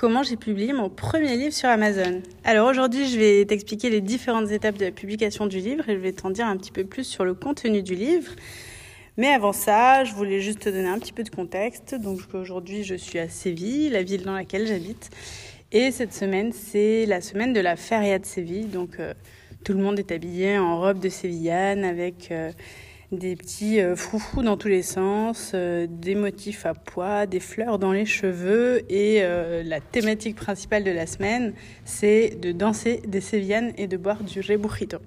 comment j'ai publié mon premier livre sur Amazon. Alors aujourd'hui, je vais t'expliquer les différentes étapes de la publication du livre et je vais t'en dire un petit peu plus sur le contenu du livre. Mais avant ça, je voulais juste te donner un petit peu de contexte. Donc aujourd'hui, je suis à Séville, la ville dans laquelle j'habite. Et cette semaine, c'est la semaine de la feria de Séville. Donc euh, tout le monde est habillé en robe de sévillane avec... Euh, des petits euh, froufrous dans tous les sens, euh, des motifs à pois, des fleurs dans les cheveux et euh, la thématique principale de la semaine, c'est de danser des sévillanes et de boire du rebujito.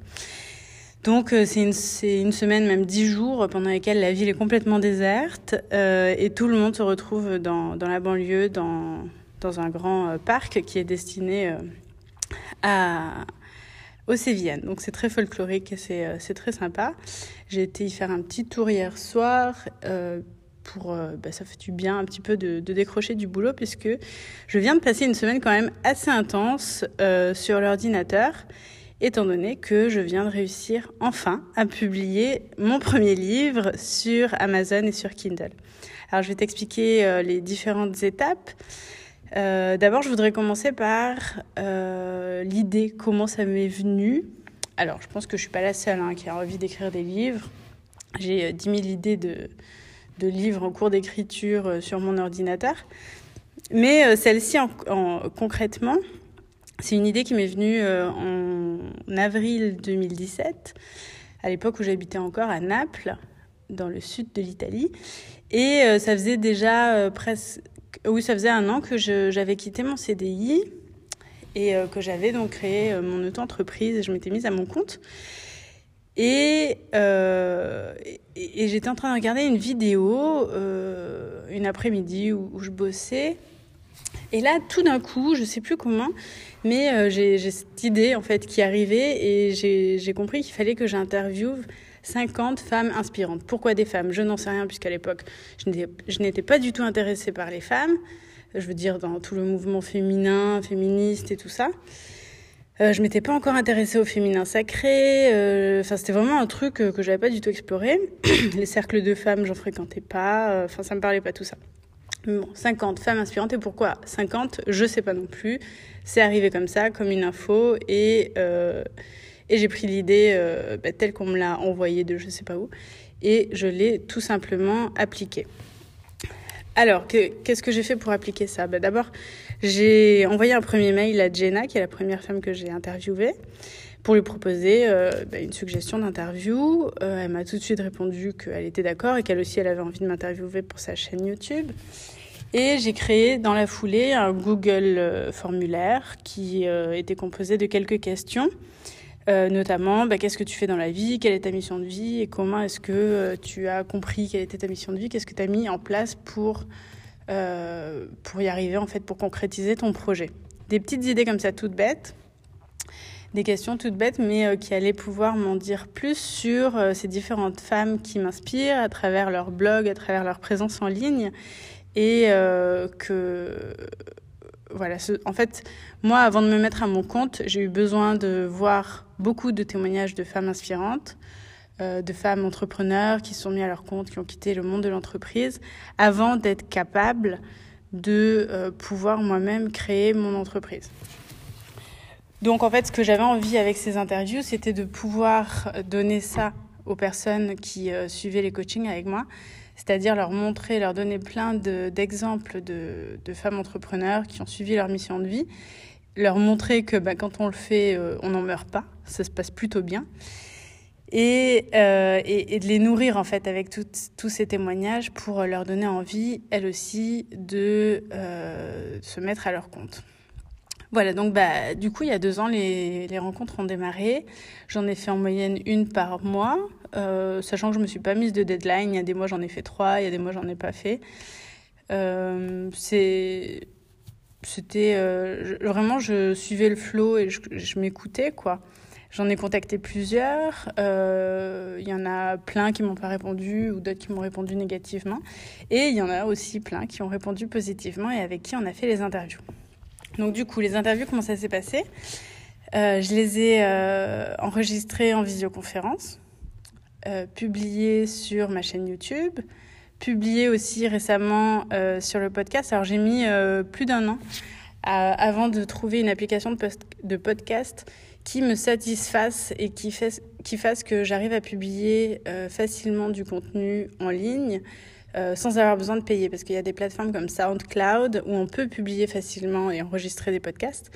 Donc c'est une, une, semaine, même dix jours, pendant lesquels la ville est complètement déserte et tout le monde se retrouve dans, dans la banlieue, dans, dans un grand parc qui est destiné à, aux Sévillanes. Donc c'est très folklorique et c'est, euh, c'est très sympa. J'ai été y faire un petit tour hier soir. Euh, pour, euh, bah, ça fait du bien un petit peu de, décrocher du boulot puisque je viens de passer une semaine quand même assez intense sur l'ordinateur étant donné que je viens de réussir enfin à publier mon premier livre sur Amazon et sur Kindle. Alors je vais t'expliquer les différentes étapes. D'abord, je voudrais commencer par euh, l'idée, comment ça m'est venu. Alors, je pense que je suis pas la seule hein, qui a envie d'écrire des livres. J'ai 10 euh, 000 idées de, de livres en cours d'écriture euh, sur mon ordinateur. Mais euh, celle-ci, en, en, concrètement, c'est une idée qui m'est venue en avril 2017, à l'époque où j'habitais encore à Naples, dans le sud de l'Italie. Et ça faisait déjà presque oui, ça faisait un an que j'avais quitté mon CDI et euh, que j'avais donc créé euh, mon auto-entreprise et je m'étais mise à mon compte. Et, euh, j'étais en train de regarder une vidéo une après-midi où, je bossais. Et là, tout d'un coup, je sais plus comment, mais j'ai cette idée en fait qui arrivait et j'ai compris qu'il fallait que j'interviewe 50 femmes inspirantes. Pourquoi des femmes? Je n'en sais rien puisqu'à l'époque, je n'étais pas du tout intéressée par les femmes. Je veux dire, dans tout le mouvement féminin, féministe et tout ça. Euh, je m'étais pas encore intéressée au féminin sacré. Euh, enfin, c'était vraiment un truc que, que j'avais pas du tout exploré. les cercles de femmes, j'en fréquentais pas. Enfin, ça me parlait pas tout ça. Bon, 50 femmes inspirantes. Et pourquoi 50 Je sais pas non plus. C'est arrivé comme ça, comme une info. Et euh, et j'ai pris l'idée euh, bah, telle qu'on me l'a envoyée de je sais pas où. Et je l'ai tout simplement appliquée. Alors, qu'est-ce que, j'ai fait pour appliquer ça? Bah, D'abord, j'ai envoyé un premier mail à Jenna, qui est la première femme que j'ai interviewée, pour lui proposer euh, bah, une suggestion d'interview. Euh, elle m'a tout de suite répondu qu'elle était d'accord et qu'elle aussi elle avait envie de m'interviewer pour sa chaîne YouTube. Et j'ai créé dans la foulée un Google euh, formulaire qui était composé de quelques questions euh, notamment, bah, qu'est-ce que tu fais dans la vie, quelle est ta mission de vie et comment est-ce que euh, tu as compris quelle était ta mission de vie, qu'est-ce que tu as mis en place pour, euh, pour y arriver, en fait, pour concrétiser ton projet. Des petites idées comme ça, toutes bêtes, des questions toutes bêtes, mais qui allaient pouvoir m'en dire plus sur ces différentes femmes qui m'inspirent à travers leur blog, à travers leur présence en ligne, et que voilà, en fait, moi, avant de me mettre à mon compte, j'ai eu besoin de voir beaucoup de témoignages de femmes inspirantes, euh, de femmes entrepreneurs qui sont mis à leur compte, qui ont quitté le monde de l'entreprise, avant d'être capable de euh, pouvoir moi-même créer mon entreprise. Donc, en fait, ce que j'avais envie avec ces interviews, c'était de pouvoir donner ça aux personnes qui euh, suivaient les coachings avec moi, c'est-à-dire leur montrer, leur donner plein d'exemples de, femmes entrepreneurs qui ont suivi leur mission de vie, leur montrer que bah, quand on le fait, euh, on n'en meurt pas, ça se passe plutôt bien, et, euh, de les nourrir en fait avec tous ces témoignages pour leur donner envie, elles aussi, de euh, se mettre à leur compte. Voilà, donc bah, du coup, il y a deux ans, les, rencontres ont démarré. J'en ai fait en moyenne une par mois, euh, sachant que je me suis pas mise de deadline. Il y a des mois, j'en ai fait trois, il y a des mois, j'en ai pas fait. Euh, c'était euh, vraiment je suivais le flow et je, m'écoutais quoi j'en ai contacté plusieurs il y en a plein qui m'ont pas répondu ou d'autres qui m'ont répondu négativement et il y en a aussi plein qui ont répondu positivement et avec qui on a fait les interviews donc du coup les interviews comment ça s'est passé euh, je les ai euh, enregistrées en visioconférence euh, publiées sur ma chaîne YouTube publié aussi récemment sur le podcast. Alors j'ai mis plus d'un an avant de trouver une application de, podcast qui me satisfasse et qui, fasse que j'arrive à publier facilement du contenu en ligne euh, sans avoir besoin de payer. Parce qu'il y a des plateformes comme SoundCloud où on peut publier facilement et enregistrer des podcasts.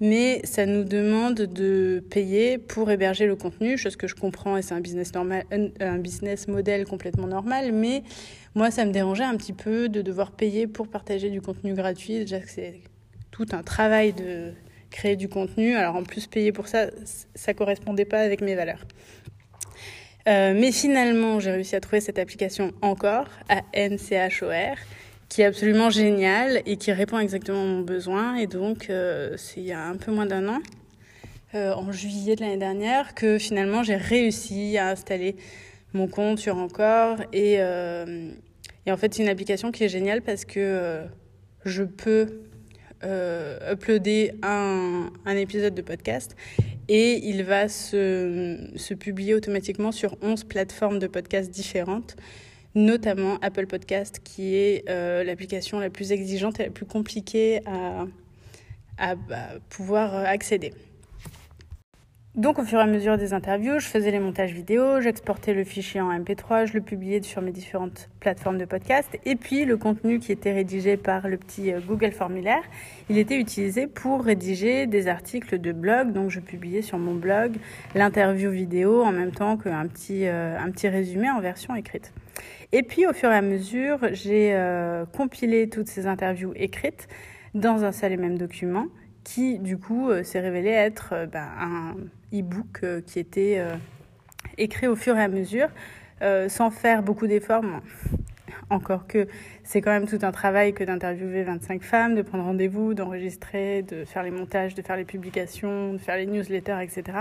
Mais ça nous demande de payer pour héberger le contenu, chose que je comprends et c'est un business normal, un business model complètement normal. Mais moi, ça me dérangeait un petit peu de devoir payer pour partager du contenu gratuit. Déjà que c'est tout un travail de créer du contenu. Alors en plus, payer pour ça, ça correspondait pas avec mes valeurs. Euh, mais finalement, j'ai réussi à trouver cette application encore, à NCHOR, qui est absolument géniale et qui répond exactement à mon besoin. Et donc, euh, c'est il y a un peu moins d'un an, euh, en juillet de l'année dernière, que finalement j'ai réussi à installer mon compte sur Encore. Et, en fait, c'est une application qui est géniale parce que je peux uploader un, épisode de podcast et il va se, publier automatiquement sur 11 plateformes de podcast différentes, notamment Apple Podcast, qui est euh, l'application la plus exigeante et la plus compliquée à, à pouvoir accéder. Donc au fur et à mesure des interviews, je faisais les montages vidéo, j'exportais le fichier en MP3, je le publiais sur mes différentes plateformes de podcast et puis le contenu qui était rédigé par le petit euh, Google formulaire, il était utilisé pour rédiger des articles de blog. Donc je publiais sur mon blog l'interview vidéo en même temps qu'un petit, euh, un petit résumé en version écrite. Et puis au fur et à mesure, j'ai euh, compilé toutes ces interviews écrites dans un seul et même document qui du coup s'est révélé être ben, un e-book euh, qui était euh, écrit au fur et à mesure, euh, sans faire beaucoup d'efforts. Encore que c'est quand même tout un travail que d'interviewer 25 femmes, de prendre rendez-vous, d'enregistrer, de faire les montages, de faire les publications, de faire les newsletters, etc.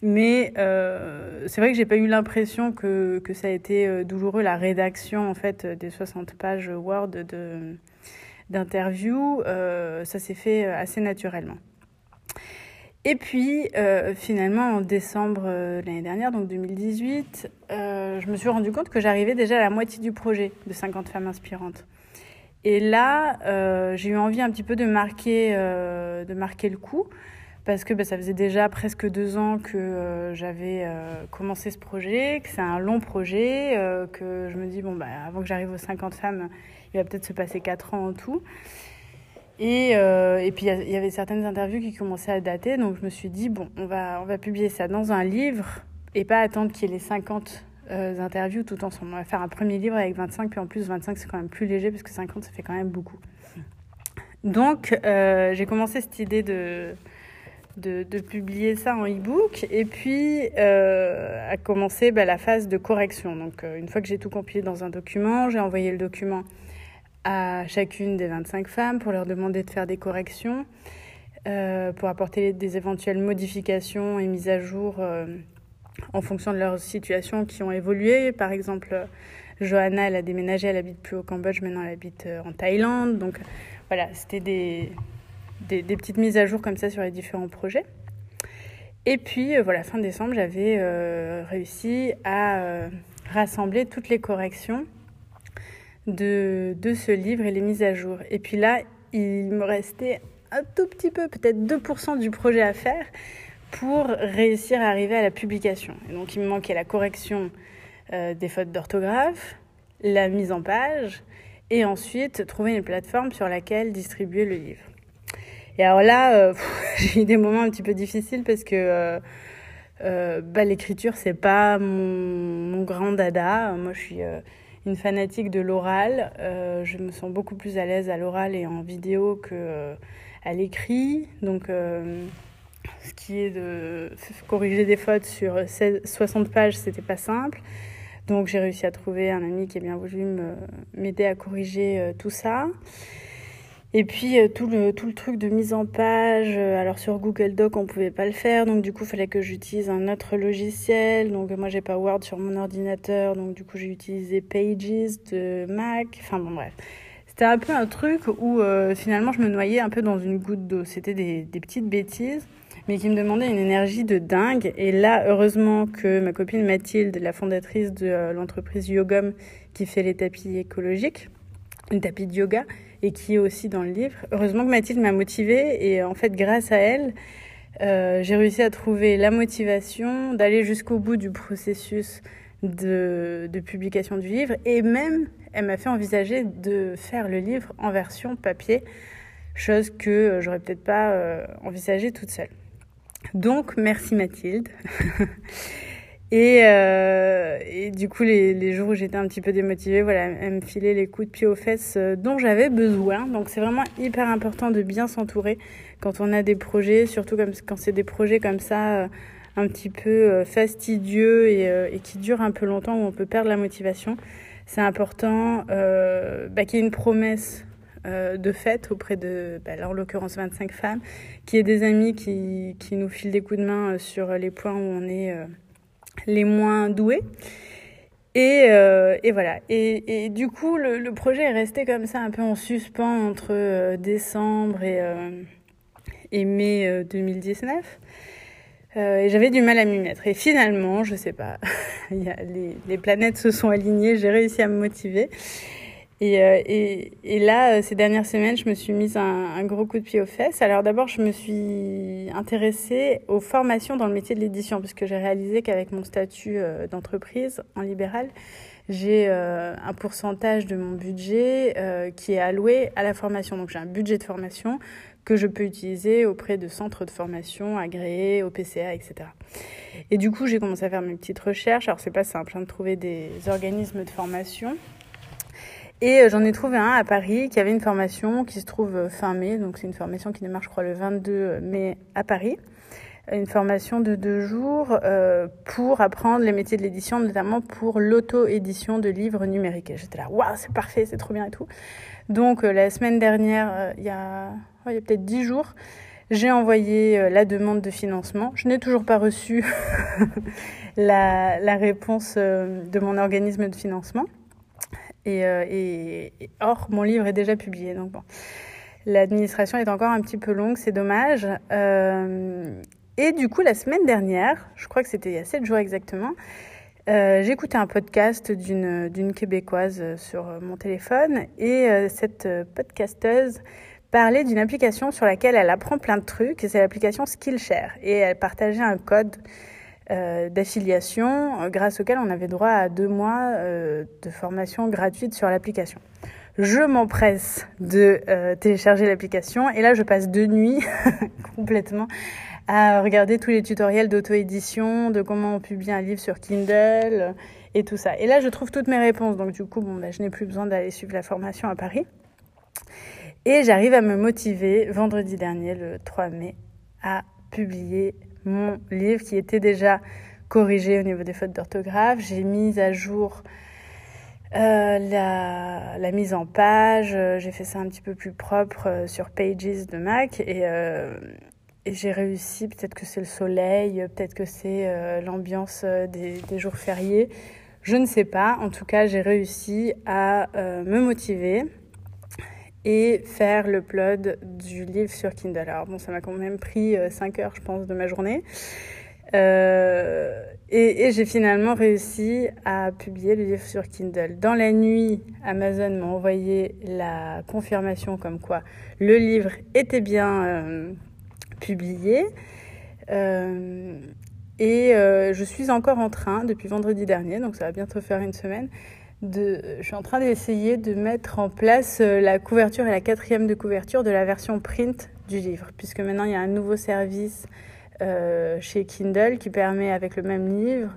Mais euh, c'est vrai que j'ai pas eu l'impression que, que ça a été douloureux la rédaction en fait des 60 pages Word de d'interview. Euh, ça s'est fait assez naturellement. Et puis, euh, finalement, en décembre euh, l'année dernière, donc 2018, euh, je me suis rendu compte que j'arrivais déjà à la moitié du projet de 50 femmes inspirantes. Et là, euh, j'ai eu envie un petit peu de marquer, euh, de marquer le coup, parce que bah, ça faisait déjà presque deux ans que euh, j'avais commencé ce projet, que c'est un long projet, que je me dis, bon, bah, avant que j'arrive aux 50 femmes, il va peut-être se passer quatre ans en tout. Et, euh, puis il y avait certaines interviews qui commençaient à dater, donc je me suis dit, bon, on va, on va publier ça dans un livre et pas attendre qu'il y ait les 50 euh, interviews tout ensemble. On va faire un premier livre avec 25, puis en plus 25 c'est quand même plus léger parce que 50 ça fait quand même beaucoup. Donc euh, j'ai commencé cette idée de, de, publier ça en e-book et puis euh, a commencé bah, la phase de correction. Donc euh, une fois que j'ai tout compilé dans un document, j'ai envoyé le document à chacune des 25 femmes pour leur demander de faire des corrections, euh, pour apporter des éventuelles modifications et mises à jour euh, en fonction de leur situation qui ont évolué. Par exemple, Johanna, elle a déménagé, elle habite plus au Cambodge, maintenant elle habite en Thaïlande. Donc voilà, c'était des, des, petites mises à jour comme ça sur les différents projets. Et puis euh, voilà, fin décembre, j'avais euh, réussi à euh, rassembler toutes les corrections de, de ce livre et les mises à jour. Et puis là, il me restait un tout petit peu, peut-être 2% du projet à faire pour réussir à arriver à la publication. Et donc il me manquait la correction des fautes d'orthographe, la mise en page, et ensuite trouver une plateforme sur laquelle distribuer le livre. Et alors là, euh, j'ai eu des moments un petit peu difficiles parce que euh, euh, bah, l'écriture, c'est pas mon, grand dada. Moi, je suis une fanatique de l'oral. Euh, je me sens beaucoup plus à l'aise à l'oral et en vidéo que euh, à l'écrit. Donc, euh, ce qui est de corriger des fautes sur 16, 60 pages, c'était pas simple. Donc, j'ai réussi à trouver un ami qui a bien voulu m'aider à corriger tout ça. Et puis euh, tout le tout le truc de mise en page, euh, alors sur Google Doc on pouvait pas le faire, donc du coup il fallait que j'utilise un autre logiciel. Donc moi j'ai pas Word sur mon ordinateur, donc du coup j'ai utilisé Pages de Mac. Enfin bon bref, c'était un peu un truc où euh, finalement je me noyais un peu dans une goutte d'eau. C'était des, petites bêtises, mais qui me demandaient une énergie de dingue. Et là heureusement que ma copine Mathilde, la fondatrice de l'entreprise Yogom qui fait les tapis écologiques, les tapis de yoga et qui est aussi dans le livre. Heureusement que Mathilde m'a motivée et en fait grâce à elle, euh, j'ai réussi à trouver la motivation d'aller jusqu'au bout du processus de, publication du livre et même elle m'a fait envisager de faire le livre en version papier, chose que j'aurais peut-être pas euh, envisagée toute seule. Donc merci Mathilde. Et, euh, du coup, les, les jours où j'étais un petit peu démotivée, voilà, elle me filait les coups de pied aux fesses euh, dont j'avais besoin. Donc c'est vraiment hyper important de bien s'entourer quand on a des projets, surtout comme, quand c'est des projets comme ça, euh, un petit peu euh, fastidieux et, et, qui durent un peu longtemps, où on peut perdre la motivation. C'est important bah, qu'il y ait une promesse de fête auprès de, bah, en l'occurrence 25 femmes, qui est des amis qui, qui nous filent des coups de main sur les points où on est les moins doués. Et, euh, et voilà. Et, et, du coup, le, le, projet est resté comme ça, un peu en suspens entre euh, décembre et, euh, et mai 2019. Euh, et j'avais du mal à m'y mettre. Et finalement, je sais pas, les, les, planètes se sont alignées, j'ai réussi à me motiver. Et, euh, et, et, là, euh, ces dernières semaines, je me suis mise un, un gros coup de pied aux fesses. Alors d'abord, je me suis intéressée aux formations dans le métier de l'édition, puisque j'ai réalisé qu'avec mon statut euh, d'entreprise en libéral, j'ai un pourcentage de mon budget qui est alloué à la formation. Donc j'ai un budget de formation que je peux utiliser auprès de centres de formation agréés, au PCA, etc. Et du coup, j'ai commencé à faire mes petites recherches. Alors c'est pas simple hein, de trouver des organismes de formation. Et euh, j'en ai trouvé un à Paris qui avait une formation qui se trouve euh, fin mai, donc c'est une formation qui démarre je crois le 22 mai à Paris. Une formation de deux jours euh, pour apprendre les métiers de l'édition, notamment pour l'auto-édition de livres numériques. J'étais là, waouh, c'est parfait, c'est trop bien et tout. Donc euh, la semaine dernière, euh, il y a, y a peut-être dix jours, j'ai envoyé la demande de financement. Je n'ai toujours pas reçu la, la, réponse de mon organisme de financement. Et, euh, et, et, or, mon livre est déjà publié. Donc bon, l'administration est encore un petit peu longue, c'est dommage. Euh, et du coup, la semaine dernière, je crois que c'était il y a sept jours exactement, euh, écouté un podcast d'une québécoise sur mon téléphone et euh, cette podcasteuse parlait d'une application sur laquelle elle apprend plein de trucs. C'est l'application Skillshare et elle partageait un code d'affiliation euh, grâce auquel on avait droit à deux mois euh, de formation gratuite sur l'application. Je m'empresse de euh, télécharger l'application et là je passe deux nuits complètement à regarder tous les tutoriels d'auto-édition, de comment on publie un livre sur Kindle et tout ça. Et là je trouve toutes mes réponses donc du coup bon, bah, je n'ai plus besoin d'aller suivre la formation à Paris. Et j'arrive à me motiver vendredi dernier, le 3 mai, à publier mon livre qui était déjà corrigé au niveau des fautes d'orthographe. J'ai mis à jour euh, la, mise en page, j'ai fait ça un petit peu plus propre euh, sur Pages de Mac. Et, euh, et j'ai réussi, peut-être que c'est le soleil, peut-être que c'est l'ambiance des, jours fériés, je ne sais pas. En tout cas, j'ai réussi à me motiver et faire l'upload du livre sur Kindle. Alors bon, ça m'a quand même pris 5 euh, heures, je pense, de ma journée. Euh, et, j'ai finalement réussi à publier le livre sur Kindle. Dans la nuit, Amazon m'a envoyé la confirmation comme quoi le livre était bien euh, publié. Et je suis encore en train depuis vendredi dernier, donc ça va bientôt faire une semaine, de, je suis en train d'essayer de mettre en place euh, la couverture et la quatrième de couverture de la version print du livre, puisque maintenant il y a un nouveau service euh, chez Kindle qui permet avec le même livre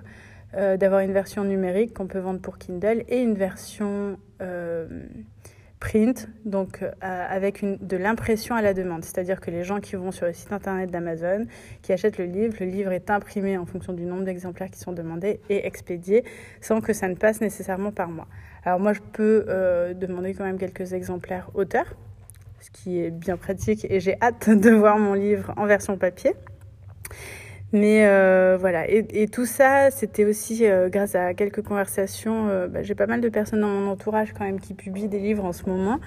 euh, d'avoir une version numérique qu'on peut vendre pour Kindle et une version print, donc euh, avec de l'impression à la demande. C'est-à-dire que les gens qui vont sur le site internet d'Amazon, qui achètent le livre, le livre est imprimé en fonction du nombre d'exemplaires qui sont demandés et expédié sans que ça ne passe nécessairement par moi. Alors moi, je peux euh, demander quand même quelques exemplaires auteurs, ce qui est bien pratique et j'ai hâte de voir mon livre en version papier. Mais euh, voilà, et, tout ça, c'était aussi euh, grâce à quelques conversations. Euh, bah, J'ai pas mal de personnes dans mon entourage quand même qui publient des livres en ce moment.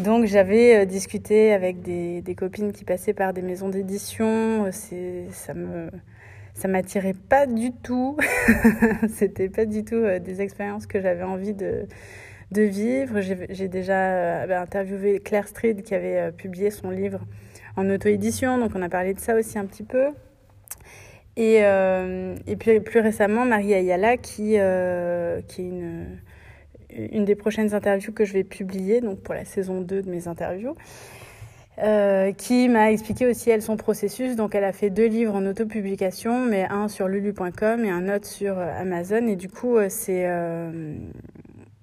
Donc j'avais discuté avec des, copines qui passaient par des maisons d'édition. Ça me ça m'attirait pas du tout. C'était pas du tout des expériences que j'avais envie de de vivre. J'ai déjà bah, interviewé Claire Street qui avait publié son livre en auto-édition, donc on a parlé de ça aussi un petit peu. Et, et puis plus récemment, Marie Ayala, qui, qui est une, une des prochaines interviews que je vais publier, donc pour la saison 2 de mes interviews. Euh, qui m'a expliqué aussi elle son processus. Donc elle a fait deux livres en autopublication, mais un sur lulu.com et un autre sur euh, Amazon. Et du coup, euh, c'est,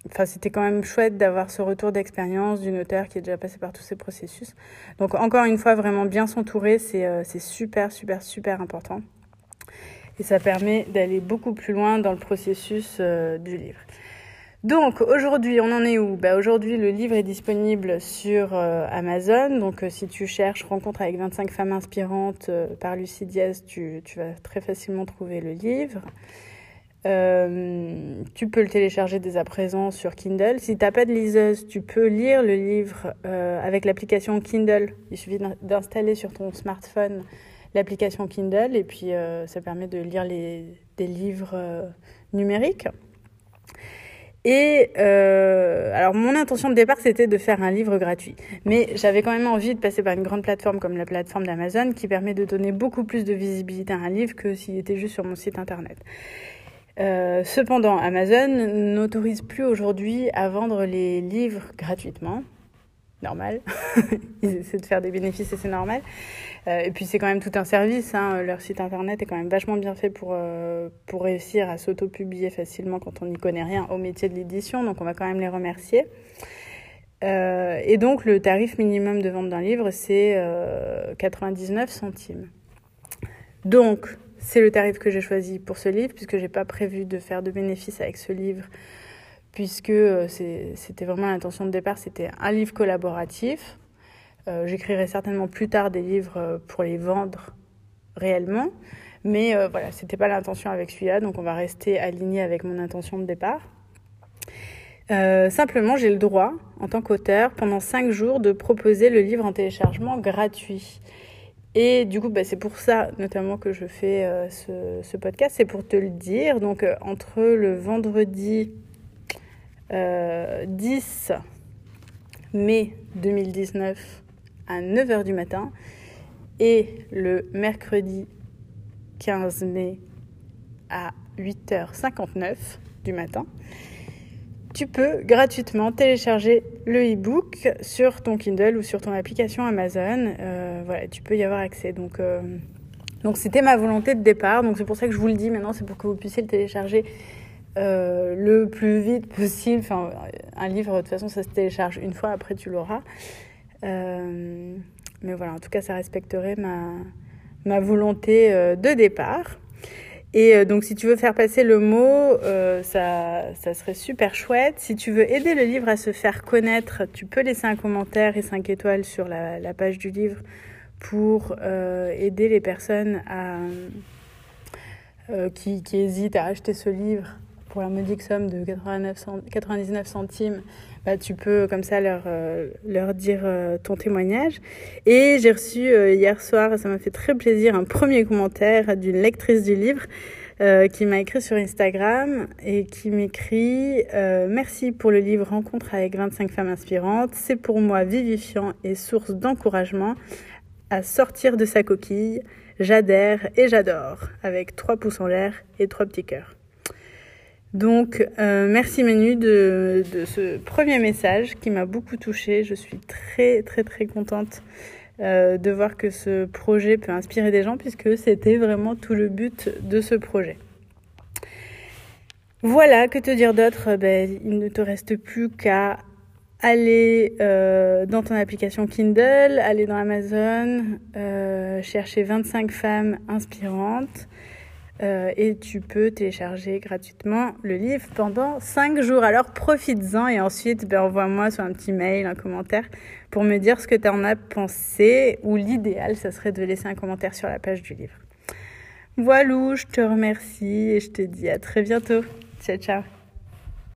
enfin c'était quand même chouette d'avoir ce retour d'expérience d'une auteure qui est déjà passé par tous ces processus. Donc encore une fois, vraiment bien s'entourer, c'est super super super important. Et ça permet d'aller beaucoup plus loin dans le processus du livre. Donc aujourd'hui, on en est où? Bah, Aujourd'hui, le livre est disponible sur euh, Amazon. Donc euh, si tu cherches Rencontre avec 25 femmes inspirantes euh, par Lucie Diaz, tu, tu, vas très facilement trouver le livre. tu peux le télécharger dès à présent sur Kindle. Si tu n'as pas de liseuse, tu peux lire le livre avec l'application Kindle. Il suffit d'installer sur ton smartphone l'application Kindle et puis ça permet de lire les, des livres numériques. Et euh, alors mon intention de départ c'était de faire un livre gratuit, mais j'avais quand même envie de passer par une grande plateforme comme la plateforme d'Amazon qui permet de donner beaucoup plus de visibilité à un livre que s'il était juste sur mon site internet. Euh, cependant, Amazon n'autorise plus aujourd'hui à vendre les livres gratuitement normal. Ils essaient de faire des bénéfices et c'est normal. Euh, et puis c'est quand même tout un service. Hein. Leur site internet est quand même vachement bien fait pour, euh, pour réussir à s'auto-publier facilement quand on n'y connaît rien au métier de l'édition. Donc on va quand même les remercier. Euh, et donc le tarif minimum de vente d'un livre, c'est 99 centimes. Donc c'est le tarif que j'ai choisi pour ce livre puisque j'ai pas prévu de faire de bénéfices avec ce livre puisque euh, c'était vraiment l'intention de départ, c'était un livre collaboratif. Euh, j'écrirai certainement plus tard des livres euh, pour les vendre réellement, mais voilà, c'était pas l'intention avec celui-là, donc on va rester aligné avec mon intention de départ. simplement, j'ai le droit, en tant qu'auteur, pendant cinq jours, de proposer le livre en téléchargement gratuit. Et du coup, bah, c'est pour ça notamment que je fais ce, podcast, c'est pour te le dire. Donc, entre le vendredi 10 euh, mai 2019 à 9h du matin et le mercredi 15 mai à 8h59 du matin, tu peux gratuitement télécharger le e-book sur ton Kindle ou sur ton application Amazon. Euh, voilà, tu peux y avoir accès. Donc, euh, donc c'était ma volonté de départ. Donc c'est pour ça que je vous le dis maintenant, c'est pour que vous puissiez le télécharger euh, le plus vite possible. Enfin, un livre, de toute façon, ça se télécharge une fois, après tu l'auras. Euh, mais voilà, en tout cas, ça respecterait ma, ma volonté euh, de départ. Et donc, si tu veux faire passer le mot, ça, ça serait super chouette. Si tu veux aider le livre à se faire connaître, tu peux laisser un commentaire et 5 étoiles sur la, page du livre pour aider les personnes qui hésitent à acheter ce livre pour la modique somme de 99 centimes, bah, tu peux comme ça leur, euh, leur dire euh, ton témoignage. Et j'ai reçu euh, hier soir, ça m'a fait très plaisir, un premier commentaire d'une lectrice du livre qui m'a écrit sur Instagram et qui m'écrit Merci pour le livre Rencontre avec 25 femmes inspirantes. C'est pour moi vivifiant et source d'encouragement à sortir de sa coquille. J'adhère et j'adore, avec trois pouces en l'air et trois petits cœurs. Donc, euh, merci Manu de, ce premier message qui m'a beaucoup touchée. Je suis très, très, très contente euh, de voir que ce projet peut inspirer des gens puisque c'était vraiment tout le but de ce projet. Voilà, que te dire d'autre? Ben, Il ne te reste plus qu'à aller euh, dans ton application Kindle, aller dans Amazon, chercher 25 femmes inspirantes euh, et tu peux télécharger gratuitement le livre pendant 5 jours. Alors profites-en et ensuite ben, envoie-moi sur un petit mail, un commentaire pour me dire ce que tu en as pensé ou l'idéal, ça serait de laisser un commentaire sur la page du livre. Voilà, je te remercie et je te dis à très bientôt. Ciao, ciao.